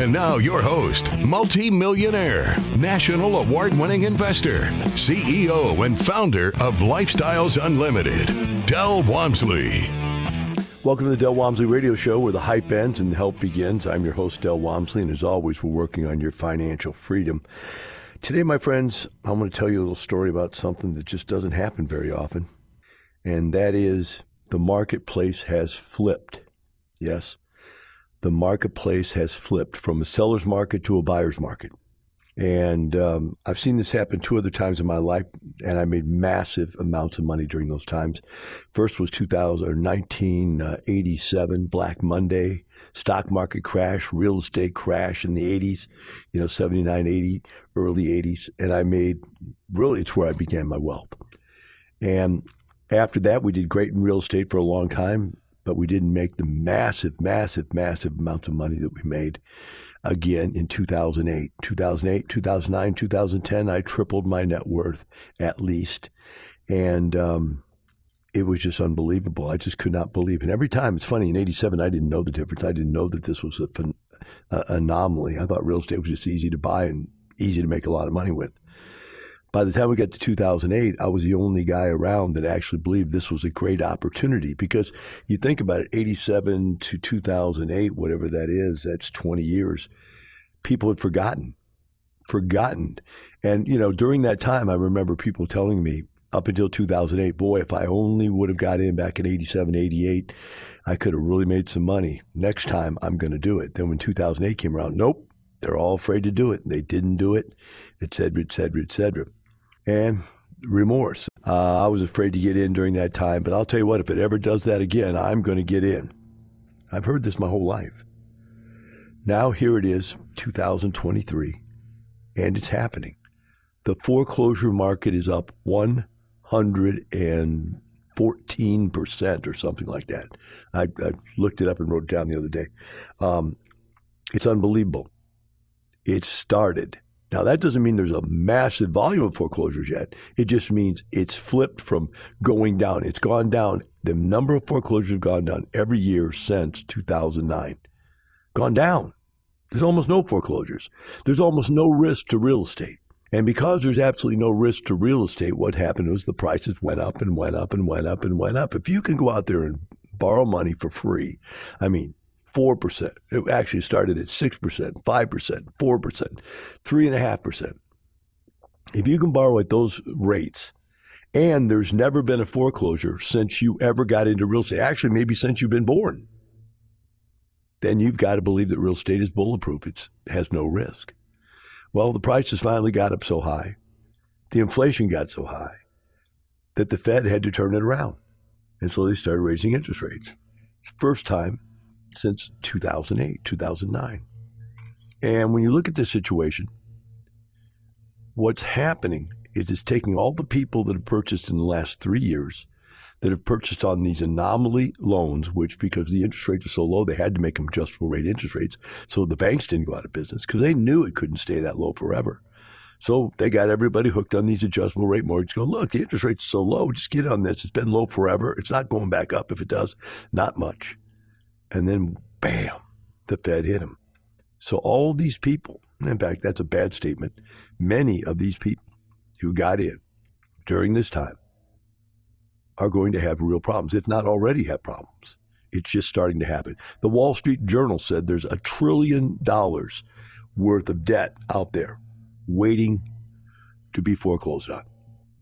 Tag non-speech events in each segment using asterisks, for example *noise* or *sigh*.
And now, your host, multi-millionaire, national award winning investor, CEO, and founder of Lifestyles Unlimited, Del Walmsley. Welcome to the Del Walmsley Radio Show where the hype ends and the help begins. I'm your host, Del Walmsley, and as always, we're working on your financial freedom. Today, my friends, I'm going to tell you a little story about something that just doesn't happen very often, and that is the marketplace has flipped. Yes, the marketplace has flipped from a seller's market to a buyer's market. And um, I've seen this happen two other times in my life, and I made massive amounts of money during those times. First was 2000 or 1987, Black Monday, stock market crash, real estate crash in the 80s, you know, 79, 80, early 80s. And I made really, it's where I began my wealth. And after that, we did great in real estate for a long time but we didn't make the massive, massive, massive amounts of money that we made again in 2008. 2008, 2009, 2010, I tripled my net worth at least. And, um, it was just unbelievable. I just could not believe. And every time, it's funny. In '87, I didn't know the difference. I didn't know that this was an anomaly. I thought real estate was just easy to buy and easy to make a lot of money with by the time we got to 2008, I was the only guy around that actually believed this was a great opportunity because you think about it, 87 to 2008, whatever that is, that's 20 years. People had forgotten, forgotten. And, you know, during that time, I remember people telling me up until 2008, boy, if I only would have got in back in 87, 88, I could have really made some money. Next time I'm going to do it. Then when 2008 came around, nope, they're all afraid to do it. They didn't do it, et cetera, et cetera, et cetera and remorse. Uh, I was afraid to get in during that time, but I'll tell you what, if it ever does that again, I'm going to get in. I've heard this my whole life. Now here it is, 2023, and it's happening. The foreclosure market is up 114% or something like that. I, I, looked it up and wrote it down the other day. Um, it's unbelievable. It started now, that doesn't mean there's a massive volume of foreclosures yet. It just means it's flipped from going down. It's gone down. The number of foreclosures have gone down every year since 2009. Gone down. There's almost no foreclosures. There's almost no risk to real estate. And because there's absolutely no risk to real estate, what happened was the prices went up and went up and went up and went up. If you can go out there and borrow money for free, I mean, 4%. It actually started at 6%, 5%, 4%, 3.5%. If you can borrow at those rates, and there's never been a foreclosure since you ever got into real estate, actually, maybe since you've been born, then you've got to believe that real estate is bulletproof. It has no risk. Well, the prices finally got up so high, the inflation got so high that the Fed had to turn it around. And so they started raising interest rates. First time since 2008, 2009. And when you look at this situation, what's happening is it's taking all the people that have purchased in the last three years that have purchased on these anomaly loans, which because the interest rates are so low, they had to make them adjustable rate interest rates. So the banks didn't go out of business because they knew it couldn't stay that low forever. So they got everybody hooked on these adjustable rate mortgages going, look, the interest rate's so low. Just get on this. It's been low forever. It's not going back up. If it does, not much. And then, bam, the Fed hit him. So all these people, in fact, that's a bad statement. Many of these people who got in during this time are going to have real problems, if not already have problems. It's just starting to happen. The Wall Street Journal said there's a trillion dollars worth of debt out there waiting to be foreclosed on.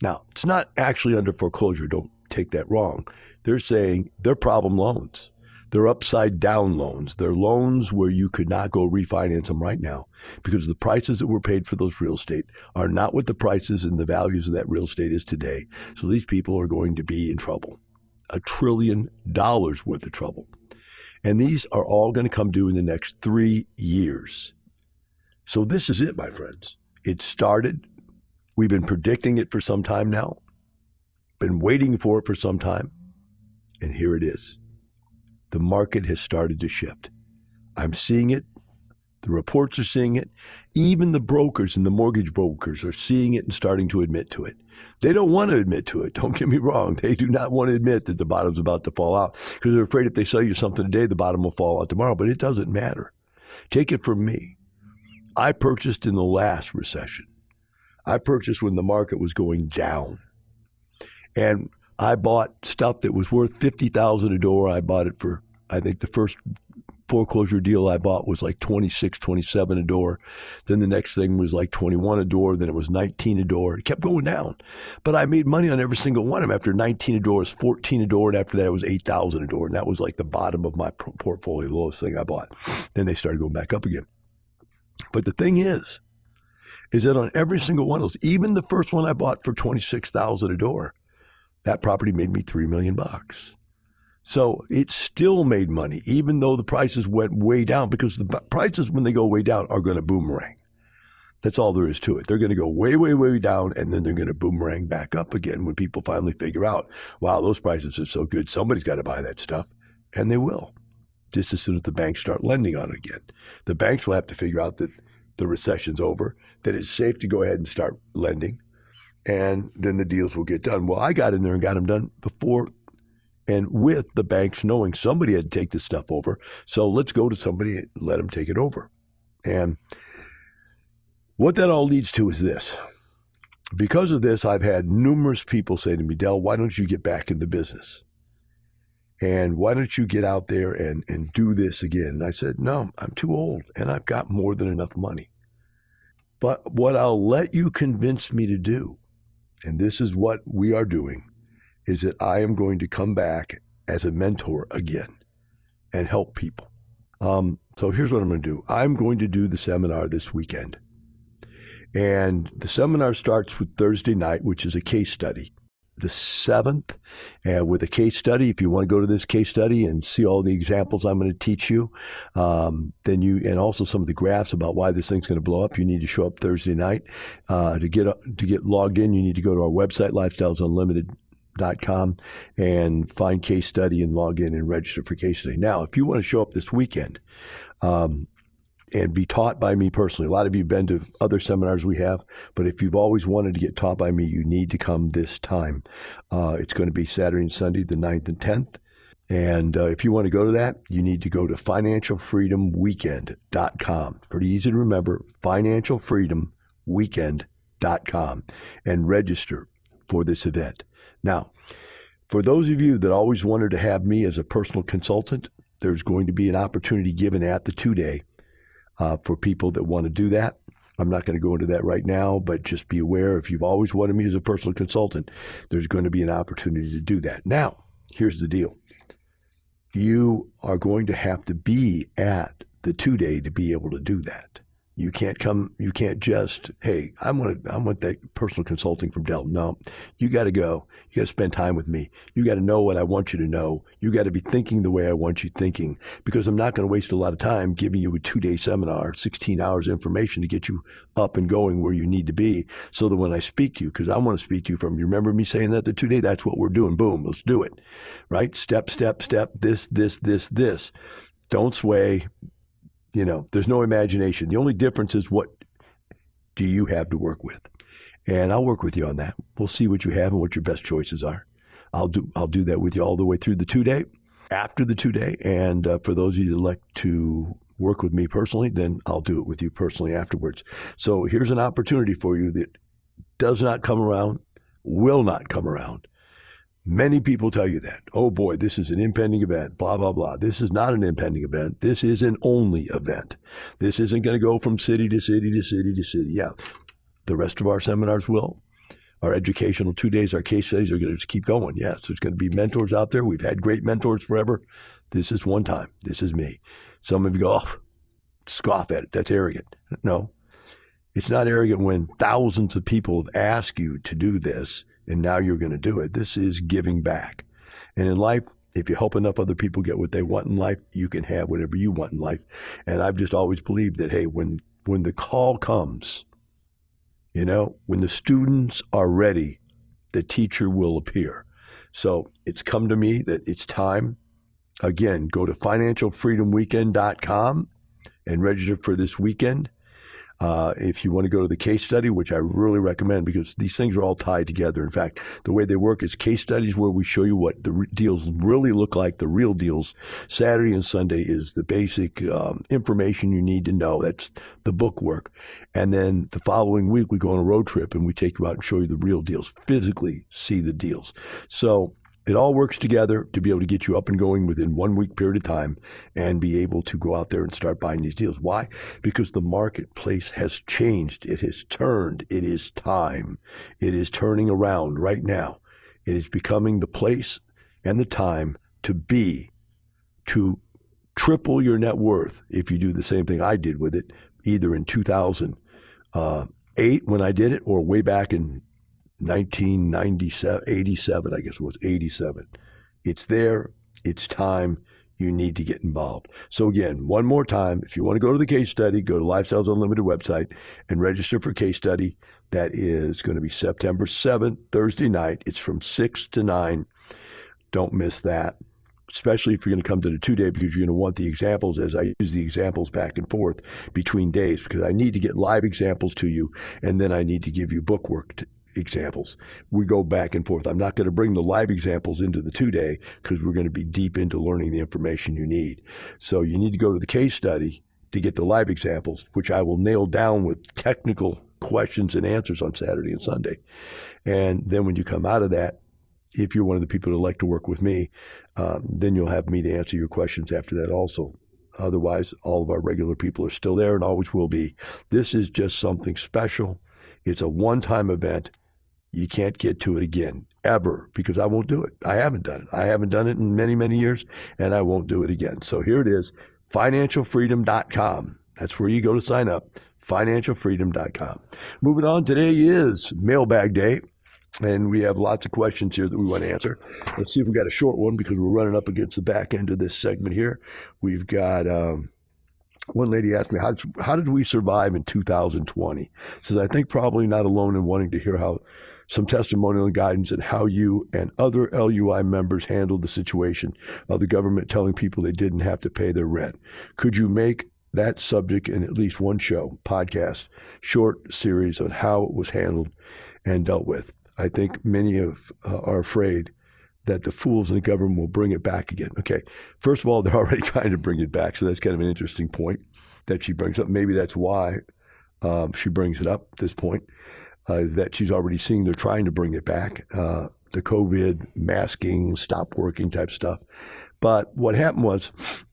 Now, it's not actually under foreclosure. Don't take that wrong. They're saying they're problem loans. They're upside down loans. They're loans where you could not go refinance them right now because the prices that were paid for those real estate are not what the prices and the values of that real estate is today. So these people are going to be in trouble. A trillion dollars worth of trouble. And these are all going to come due in the next three years. So this is it, my friends. It started. We've been predicting it for some time now, been waiting for it for some time. And here it is. The market has started to shift. I'm seeing it. The reports are seeing it. Even the brokers and the mortgage brokers are seeing it and starting to admit to it. They don't want to admit to it. *laughs* Don't get me wrong. They do not want to admit that the bottom's about to fall out because they're afraid if they sell you something today, the bottom will fall out tomorrow. But it doesn't matter. Take it from me. I purchased in the last recession. I purchased when the market was going down. And I bought stuff that was worth 50,000 a door. I bought it for I think the first foreclosure deal I bought was like 26, 27 a door. Then the next thing was like 21 a door. Then it was 19 a door. It kept going down. But I made money on every single one of them. After 19 a door, it was 14 a door. And after that, it was 8,000 a door. And that was like the bottom of my portfolio, the lowest thing I bought. Then they started going back up again. But the thing is, is that on every single one of those, even the first one I bought for 26,000 a door, that property made me 3 million bucks. So it still made money, even though the prices went way down, because the prices, when they go way down, are going to boomerang. That's all there is to it. They're going to go way, way, way down, and then they're going to boomerang back up again when people finally figure out, wow, those prices are so good. Somebody's got to buy that stuff. And they will, just as soon as the banks start lending on it again. The banks will have to figure out that the recession's over, that it's safe to go ahead and start lending, and then the deals will get done. Well, I got in there and got them done before and with the banks knowing somebody had to take this stuff over. So let's go to somebody and let them take it over. And what that all leads to is this. Because of this, I've had numerous people say to me, Del, why don't you get back in the business? And why don't you get out there and, and do this again? And I said, no, I'm too old and I've got more than enough money. But what I'll let you convince me to do, and this is what we are doing, is that I am going to come back as a mentor again and help people. Um, so here's what I'm going to do I'm going to do the seminar this weekend. And the seminar starts with Thursday night, which is a case study. The seventh, and with a case study. If you want to go to this case study and see all the examples I'm going to teach you, um, then you and also some of the graphs about why this thing's going to blow up. You need to show up Thursday night uh, to get to get logged in. You need to go to our website, Lifestyles Unlimited com and find case study and log in and register for case study. Now, if you want to show up this weekend um, and be taught by me personally, a lot of you have been to other seminars we have, but if you've always wanted to get taught by me, you need to come this time. Uh, it's going to be Saturday and Sunday, the 9th and 10th. And uh, if you want to go to that, you need to go to financialfreedomweekend.com. Pretty easy to remember, financialfreedomweekend.com and register for this event. Now, for those of you that always wanted to have me as a personal consultant, there's going to be an opportunity given at the two day uh, for people that want to do that. I'm not going to go into that right now, but just be aware if you've always wanted me as a personal consultant, there's going to be an opportunity to do that. Now, here's the deal you are going to have to be at the two day to be able to do that. You can't come. You can't just, hey, I want I want that personal consulting from Del. No, you got to go. You got to spend time with me. You got to know what I want you to know. You got to be thinking the way I want you thinking because I'm not going to waste a lot of time giving you a two day seminar, 16 hours of information to get you up and going where you need to be. So that when I speak to you, because I want to speak to you from, you remember me saying that the two day, that's what we're doing. Boom, let's do it. Right? Step, step, step, this, this, this, this. Don't sway you know, there's no imagination. The only difference is what do you have to work with? And I'll work with you on that. We'll see what you have and what your best choices are. I'll do I'll do that with you all the way through the two day, after the two day, and uh, for those of you that elect to work with me personally, then I'll do it with you personally afterwards. So here's an opportunity for you that does not come around, will not come around. Many people tell you that. Oh boy, this is an impending event, blah, blah, blah. This is not an impending event. This is an only event. This isn't going to go from city to city to city to city. Yeah. The rest of our seminars will. Our educational two days, our case studies are going to just keep going. Yes, there's going to be mentors out there. We've had great mentors forever. This is one time. This is me. Some of you go, oh, scoff at it. That's arrogant. No, it's not arrogant when thousands of people have asked you to do this and now you're going to do it. This is giving back. And in life, if you help enough other people get what they want in life, you can have whatever you want in life. And I've just always believed that, hey, when, when the call comes, you know, when the students are ready, the teacher will appear. So it's come to me that it's time. Again, go to financialfreedomweekend.com and register for this weekend. Uh, if you want to go to the case study, which I really recommend because these things are all tied together. In fact, the way they work is case studies where we show you what the re- deals really look like, the real deals. Saturday and Sunday is the basic um, information you need to know. That's the book work. And then the following week, we go on a road trip and we take you out and show you the real deals, physically see the deals. So it all works together to be able to get you up and going within one week period of time and be able to go out there and start buying these deals. Why? Because the marketplace has changed. It has turned. It is time. It is turning around right now. It is becoming the place and the time to be, to triple your net worth if you do the same thing I did with it, either in 2008 uh, when I did it or way back in 1997, 87, I guess it was 87. It's there. It's time. You need to get involved. So again, one more time, if you want to go to the case study, go to Lifestyles Unlimited website and register for case study. That is going to be September 7th, Thursday night. It's from 6 to 9. Don't miss that especially if you're going to come to the two day because you're going to want the examples as I use the examples back and forth between days because I need to get live examples to you and then I need to give you bookwork examples. We go back and forth. I'm not going to bring the live examples into the two day because we're going to be deep into learning the information you need. So you need to go to the case study to get the live examples, which I will nail down with technical questions and answers on Saturday and Sunday. And then when you come out of that, if you're one of the people that like to work with me, um, then you'll have me to answer your questions after that also. Otherwise, all of our regular people are still there and always will be. This is just something special. It's a one time event. You can't get to it again ever because I won't do it. I haven't done it. I haven't done it in many, many years and I won't do it again. So here it is financialfreedom.com. That's where you go to sign up. Financialfreedom.com. Moving on, today is mailbag day. And we have lots of questions here that we want to answer. Let's see if we got a short one because we're running up against the back end of this segment here. We've got um, one lady asked me, how did, how did we survive in 2020? Says, I think probably not alone in wanting to hear how some testimonial and guidance and how you and other LUI members handled the situation of the government telling people they didn't have to pay their rent. Could you make that subject in at least one show, podcast, short series on how it was handled and dealt with? I think many of uh, are afraid that the fools in the government will bring it back again. Okay, first of all, they're *laughs* already trying to bring it back, so that's kind of an interesting point that she brings up. Maybe that's why um, she brings it up at this point uh, that she's already seeing they're trying to bring it back. Uh, the COVID masking, stop working type stuff. But what happened was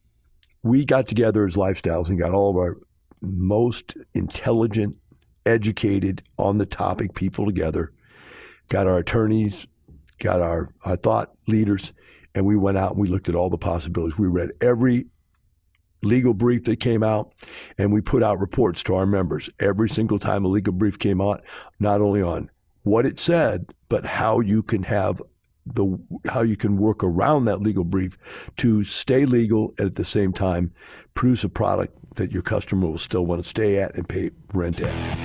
we got together as lifestyles and got all of our most intelligent, educated, on the topic people together, got our attorneys, got our, our thought leaders, and we went out and we looked at all the possibilities. We read every legal brief that came out, and we put out reports to our members every single time a legal brief came out, not only on what it said, but how you can have the how you can work around that legal brief to stay legal and at the same time produce a product that your customer will still want to stay at and pay rent at.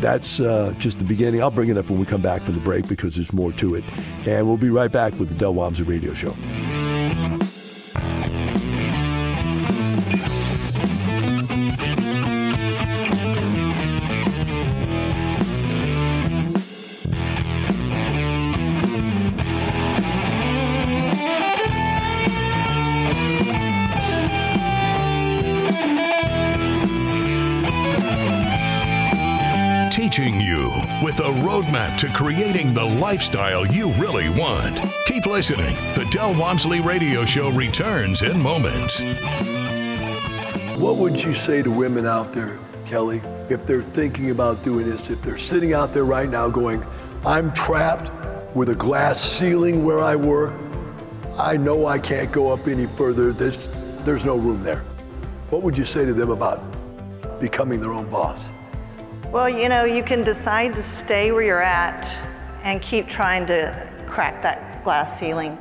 That's uh, just the beginning. I'll bring it up when we come back from the break because there's more to it. And we'll be right back with the Del Walmsley Radio Show. To creating the lifestyle you really want. Keep listening. The Del Walmsley Radio Show returns in moments. What would you say to women out there, Kelly, if they're thinking about doing this? If they're sitting out there right now going, I'm trapped with a glass ceiling where I work. I know I can't go up any further. There's, there's no room there. What would you say to them about becoming their own boss? Well, you know, you can decide to stay where you're at and keep trying to crack that glass ceiling.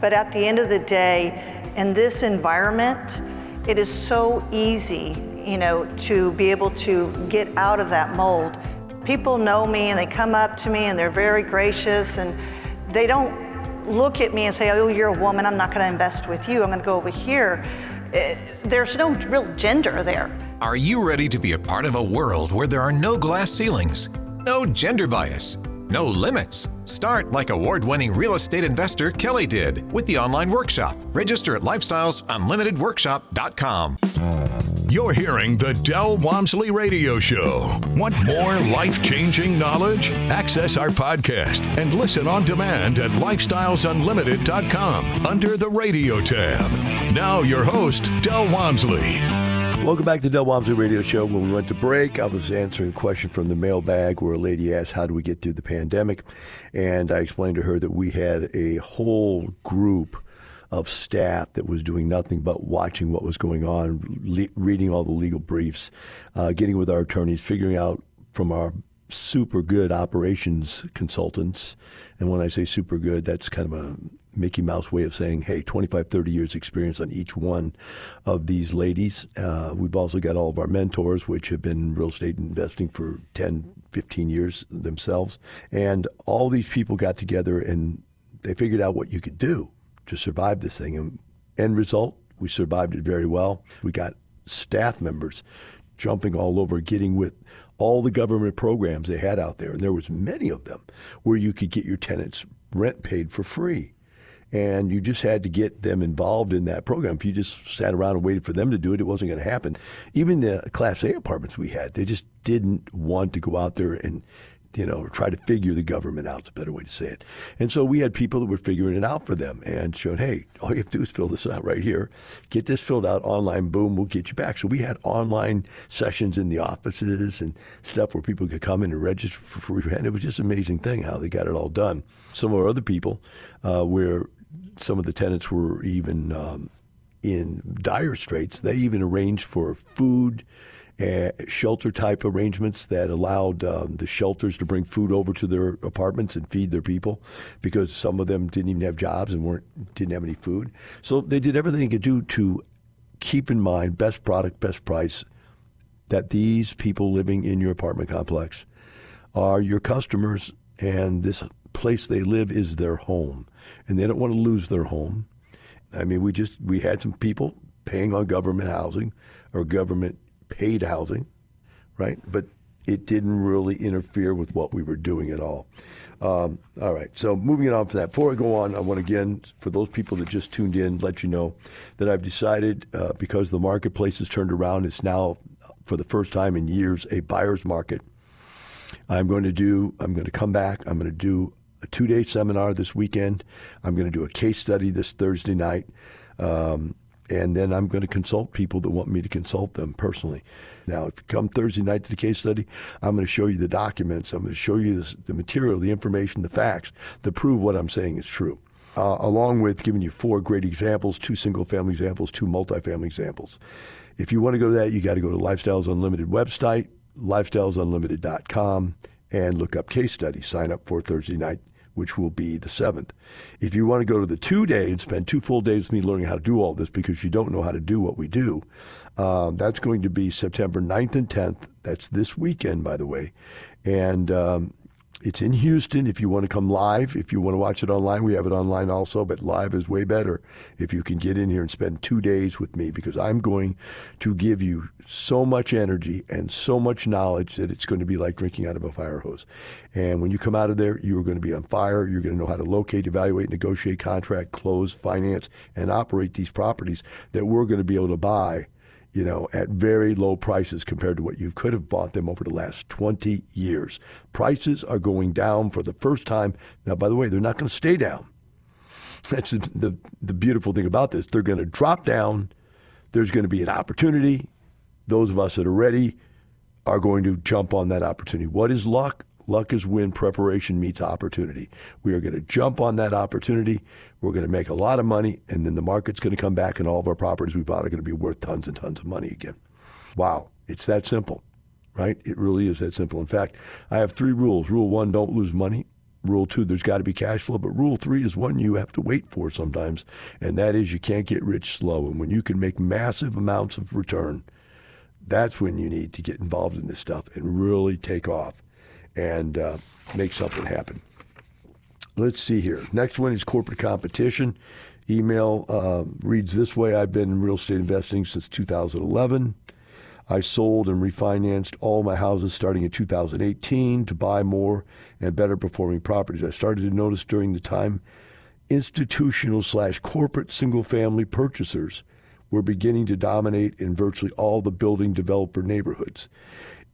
But at the end of the day, in this environment, it is so easy, you know, to be able to get out of that mold. People know me and they come up to me and they're very gracious and they don't look at me and say, oh, you're a woman, I'm not going to invest with you, I'm going to go over here. Eh, there's no real gender there. Are you ready to be a part of a world where there are no glass ceilings, no gender bias, no limits? Start like award winning real estate investor Kelly did with the online workshop. Register at lifestylesunlimitedworkshop.com. You're hearing the Del Walmsley Radio Show. Want more life changing knowledge? Access our podcast and listen on demand at lifestylesunlimited.com under the radio tab. Now, your host, Del Walmsley. Welcome back to Del Walmsley Radio Show. When we went to break, I was answering a question from the mailbag where a lady asked, How do we get through the pandemic? And I explained to her that we had a whole group of staff that was doing nothing but watching what was going on, le- reading all the legal briefs, uh, getting with our attorneys, figuring out from our super good operations consultants. And when I say super good, that's kind of a Mickey Mouse way of saying, hey, 25, 30 years experience on each one of these ladies. Uh, we've also got all of our mentors, which have been real estate investing for 10, 15 years themselves. And all these people got together and they figured out what you could do to survive this thing. And end result, we survived it very well. We got staff members jumping all over, getting with all the government programs they had out there, and there was many of them where you could get your tenants rent paid for free. And you just had to get them involved in that program. If you just sat around and waited for them to do it, it wasn't going to happen. Even the Class A apartments we had, they just didn't want to go out there and you know, try to figure the government out. It's a better way to say it. And so we had people that were figuring it out for them and showed, hey, all you have to do is fill this out right here. Get this filled out online, boom, we'll get you back. So we had online sessions in the offices and stuff where people could come in and register for free rent. It was just an amazing thing how they got it all done. Some of our other people, uh, where some of the tenants were even um, in dire straits, they even arranged for food uh, shelter type arrangements that allowed um, the shelters to bring food over to their apartments and feed their people because some of them didn't even have jobs and weren't didn't have any food. So they did everything they could do to keep in mind best product, best price. That these people living in your apartment complex are your customers, and this place they live is their home, and they don't want to lose their home. I mean, we just we had some people paying on government housing or government paid housing, right? But it didn't really interfere with what we were doing at all. Um, all right, so moving on from that. Before I go on, I want again, for those people that just tuned in, let you know that I've decided uh, because the marketplace has turned around, it's now, for the first time in years, a buyer's market. I'm going to do, I'm going to come back, I'm going to do a two day seminar this weekend. I'm going to do a case study this Thursday night. Um, and then I'm going to consult people that want me to consult them personally. Now, if you come Thursday night to the case study, I'm going to show you the documents. I'm going to show you the material, the information, the facts that prove what I'm saying is true. Uh, along with giving you four great examples, two single family examples, two multifamily examples. If you want to go to that, you got to go to Lifestyles Unlimited website, lifestylesunlimited.com, and look up case study. Sign up for Thursday night which will be the 7th. If you want to go to the two day and spend two full days with me learning how to do all this because you don't know how to do what we do, um, that's going to be September 9th and 10th. That's this weekend, by the way. And um, it's in Houston if you want to come live. If you want to watch it online, we have it online also, but live is way better if you can get in here and spend two days with me because I'm going to give you so much energy and so much knowledge that it's going to be like drinking out of a fire hose. And when you come out of there, you're going to be on fire. You're going to know how to locate, evaluate, negotiate, contract, close, finance, and operate these properties that we're going to be able to buy you know, at very low prices compared to what you could have bought them over the last 20 years. Prices are going down for the first time. Now, by the way, they're not going to stay down. That's the, the, the beautiful thing about this. They're going to drop down. There's going to be an opportunity. Those of us that are ready are going to jump on that opportunity. What is luck? Luck is when preparation meets opportunity. We are going to jump on that opportunity. We're going to make a lot of money, and then the market's going to come back, and all of our properties we bought are going to be worth tons and tons of money again. Wow, it's that simple, right? It really is that simple. In fact, I have three rules. Rule one, don't lose money. Rule two, there's got to be cash flow. But rule three is one you have to wait for sometimes, and that is you can't get rich slow. And when you can make massive amounts of return, that's when you need to get involved in this stuff and really take off and uh, make something happen. let's see here. Next one is corporate competition. Email uh, reads this way I've been in real estate investing since 2011. I sold and refinanced all my houses starting in 2018 to buy more and better performing properties. I started to notice during the time institutional slash corporate single family purchasers were beginning to dominate in virtually all the building developer neighborhoods.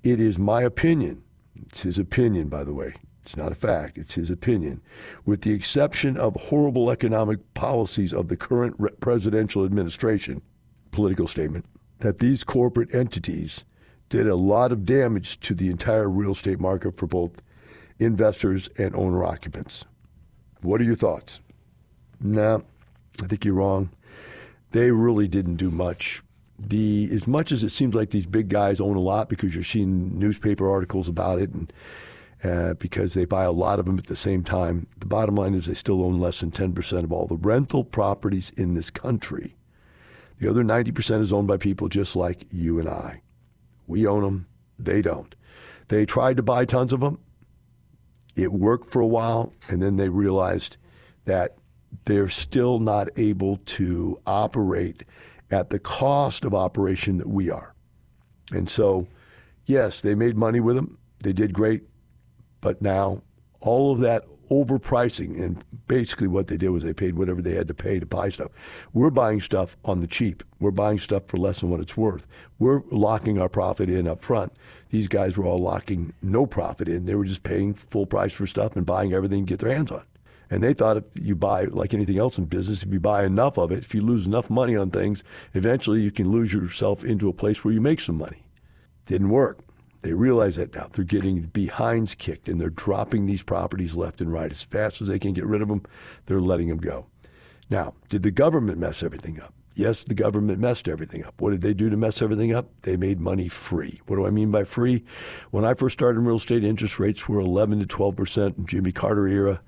It is my opinion, it's his opinion, by the way, it's not a fact, it's his opinion. With the exception of horrible economic policies of the current presidential administration, political statement, that these corporate entities did a lot of damage to the entire real estate market for both investors and owner occupants. What are your thoughts? No, nah, I think you're wrong. They really didn't do much. The as much as it seems like these big guys own a lot because you're seeing newspaper articles about it and uh, because they buy a lot of them at the same time. The bottom line is they still own less than 10% of all the rental properties in this country. The other 90% is owned by people just like you and I. We own them, they don't. They tried to buy tons of them. It worked for a while, and then they realized that they're still not able to operate at the cost of operation that we are. And so, yes, they made money with them. They did great. But now, all of that overpricing. And basically, what they did was they paid whatever they had to pay to buy stuff. We're buying stuff on the cheap. We're buying stuff for less than what it's worth. We're locking our profit in up front. These guys were all locking no profit in. They were just paying full price for stuff and buying everything to get their hands on. And they thought if you buy, like anything else in business, if you buy enough of it, if you lose enough money on things, eventually you can lose yourself into a place where you make some money. Didn't work. They realize that now. They're getting behinds kicked and they're dropping these properties left and right. As fast as they can get rid of them, they're letting them go. Now, did the government mess everything up? Yes, the government messed everything up. What did they do to mess everything up? They made money free. What do I mean by free? When I first started in real estate, interest rates were 11 to 12 percent in Jimmy Carter era.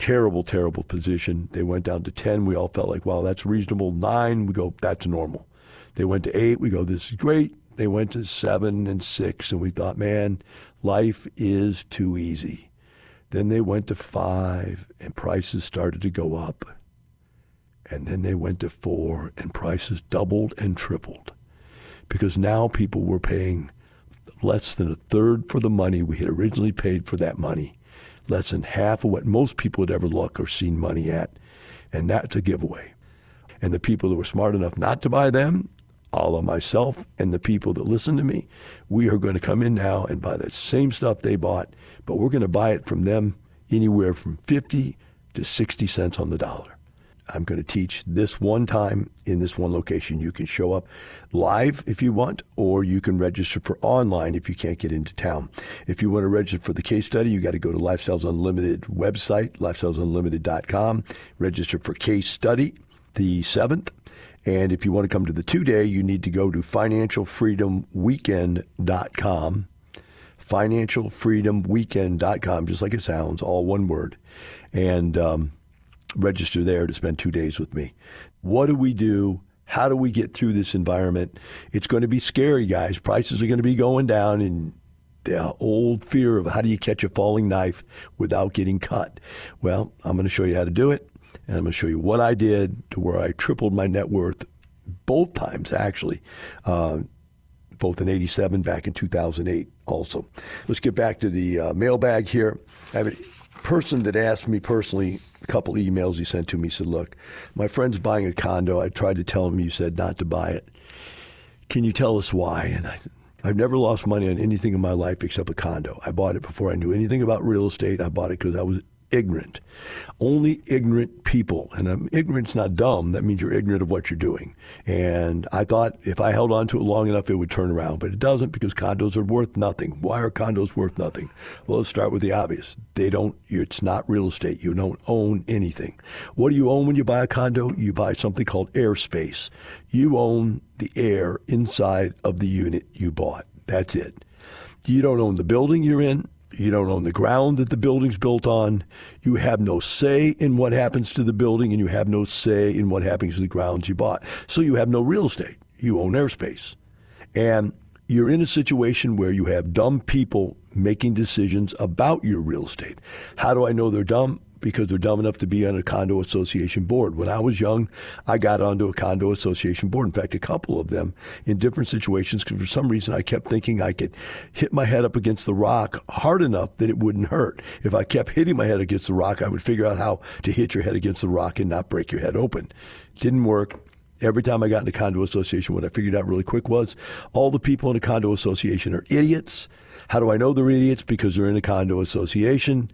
Terrible, terrible position. They went down to 10. We all felt like, wow, that's reasonable. Nine, we go, that's normal. They went to eight. We go, this is great. They went to seven and six, and we thought, man, life is too easy. Then they went to five, and prices started to go up. And then they went to four, and prices doubled and tripled. Because now people were paying less than a third for the money we had originally paid for that money, less than half of what most people had ever looked or seen money at. And that's a giveaway. And the people that were smart enough not to buy them all of myself and the people that listen to me, we are going to come in now and buy the same stuff they bought, but we're going to buy it from them anywhere from 50 to 60 cents on the dollar. I'm going to teach this one time in this one location. You can show up live if you want, or you can register for online if you can't get into town. If you want to register for the case study, you got to go to Lifestyles Unlimited website, lifestylesunlimited.com, register for case study the 7th and if you want to come to the two day, you need to go to financialfreedomweekend.com. Financialfreedomweekend.com, just like it sounds, all one word. And um, register there to spend two days with me. What do we do? How do we get through this environment? It's going to be scary, guys. Prices are going to be going down, and the old fear of how do you catch a falling knife without getting cut. Well, I'm going to show you how to do it. And I'm going to show you what I did to where I tripled my net worth both times, actually, uh, both in 87, back in 2008 also. Let's get back to the uh, mailbag here. I have a person that asked me personally couple emails he sent to me. He said, Look, my friend's buying a condo. I tried to tell him you said not to buy it. Can you tell us why? And I, I've never lost money on anything in my life except a condo. I bought it before I knew anything about real estate. I bought it because I was ignorant. Only ignorant people, and um, ignorance not dumb, that means you're ignorant of what you're doing. And I thought if I held on to it long enough, it would turn around, but it doesn't because condos are worth nothing. Why are condos worth nothing? Well, let's start with the obvious. They don't, it's not real estate. You don't own anything. What do you own when you buy a condo? You buy something called airspace. You own the air inside of the unit you bought. That's it. You don't own the building you're in. You don't own the ground that the building's built on. You have no say in what happens to the building, and you have no say in what happens to the grounds you bought. So you have no real estate. You own airspace. And you're in a situation where you have dumb people making decisions about your real estate. How do I know they're dumb? Because they're dumb enough to be on a condo association board. When I was young, I got onto a condo association board. In fact, a couple of them in different situations because for some reason I kept thinking I could hit my head up against the rock hard enough that it wouldn't hurt. If I kept hitting my head against the rock, I would figure out how to hit your head against the rock and not break your head open. Didn't work. Every time I got into condo association, what I figured out really quick was all the people in a condo association are idiots. How do I know they're idiots? Because they're in a condo association.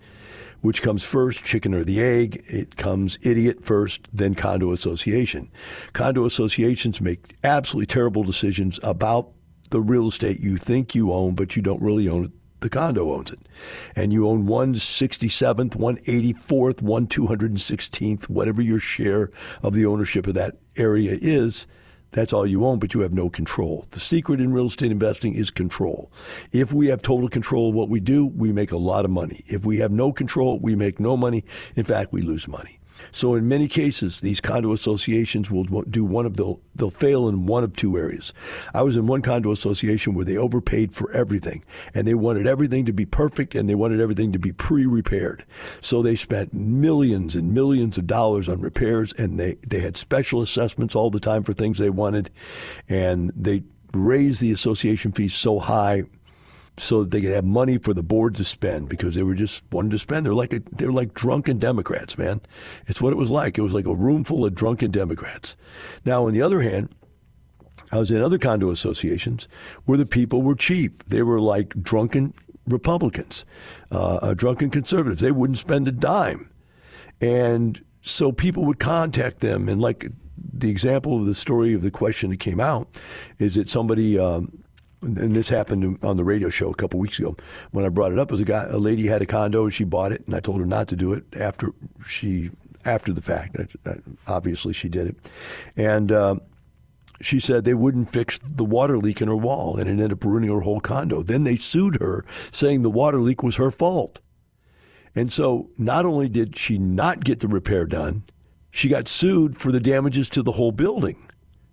Which comes first, chicken or the egg? It comes idiot first, then condo association. Condo associations make absolutely terrible decisions about the real estate you think you own, but you don't really own it. The condo owns it. And you own 167th, 184th, 1 216th, whatever your share of the ownership of that area is. That's all you own, but you have no control. The secret in real estate investing is control. If we have total control of what we do, we make a lot of money. If we have no control, we make no money. In fact, we lose money. So in many cases, these condo associations will do one of they'll they'll fail in one of two areas. I was in one condo association where they overpaid for everything, and they wanted everything to be perfect, and they wanted everything to be pre-repaired. So they spent millions and millions of dollars on repairs, and they they had special assessments all the time for things they wanted, and they raised the association fees so high so that they could have money for the board to spend because they were just wanting to spend. They're like a, they're like drunken Democrats, man. It's what it was like. It was like a room full of drunken Democrats. Now, on the other hand, I was in other condo associations where the people were cheap. They were like drunken Republicans, uh, uh, drunken conservatives. They wouldn't spend a dime, and so people would contact them. And like the example of the story of the question that came out is that somebody. Um, and this happened on the radio show a couple weeks ago when I brought it up. Was a guy, a lady had a condo and she bought it, and I told her not to do it after she after the fact. Obviously, she did it, and. Uh, she said they wouldn't fix the water leak in her wall and it ended up ruining her whole condo. Then they sued her saying the water leak was her fault. And so not only did she not get the repair done, she got sued for the damages to the whole building.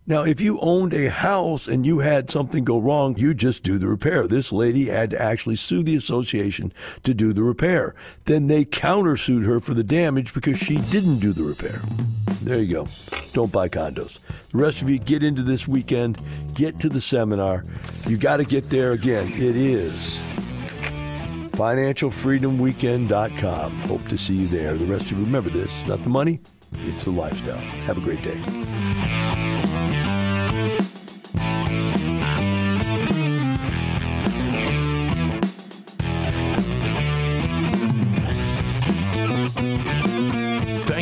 Now, if you owned a house and you had something go wrong, you just do the repair. This lady had to actually sue the association to do the repair. Then they countersued her for the damage because she didn't do the repair. There you go. Don't buy condos. The rest of you get into this weekend, get to the seminar. You got to get there again. It is financialfreedomweekend.com. Hope to see you there. The rest of you remember this, not the money, it's the lifestyle. Have a great day.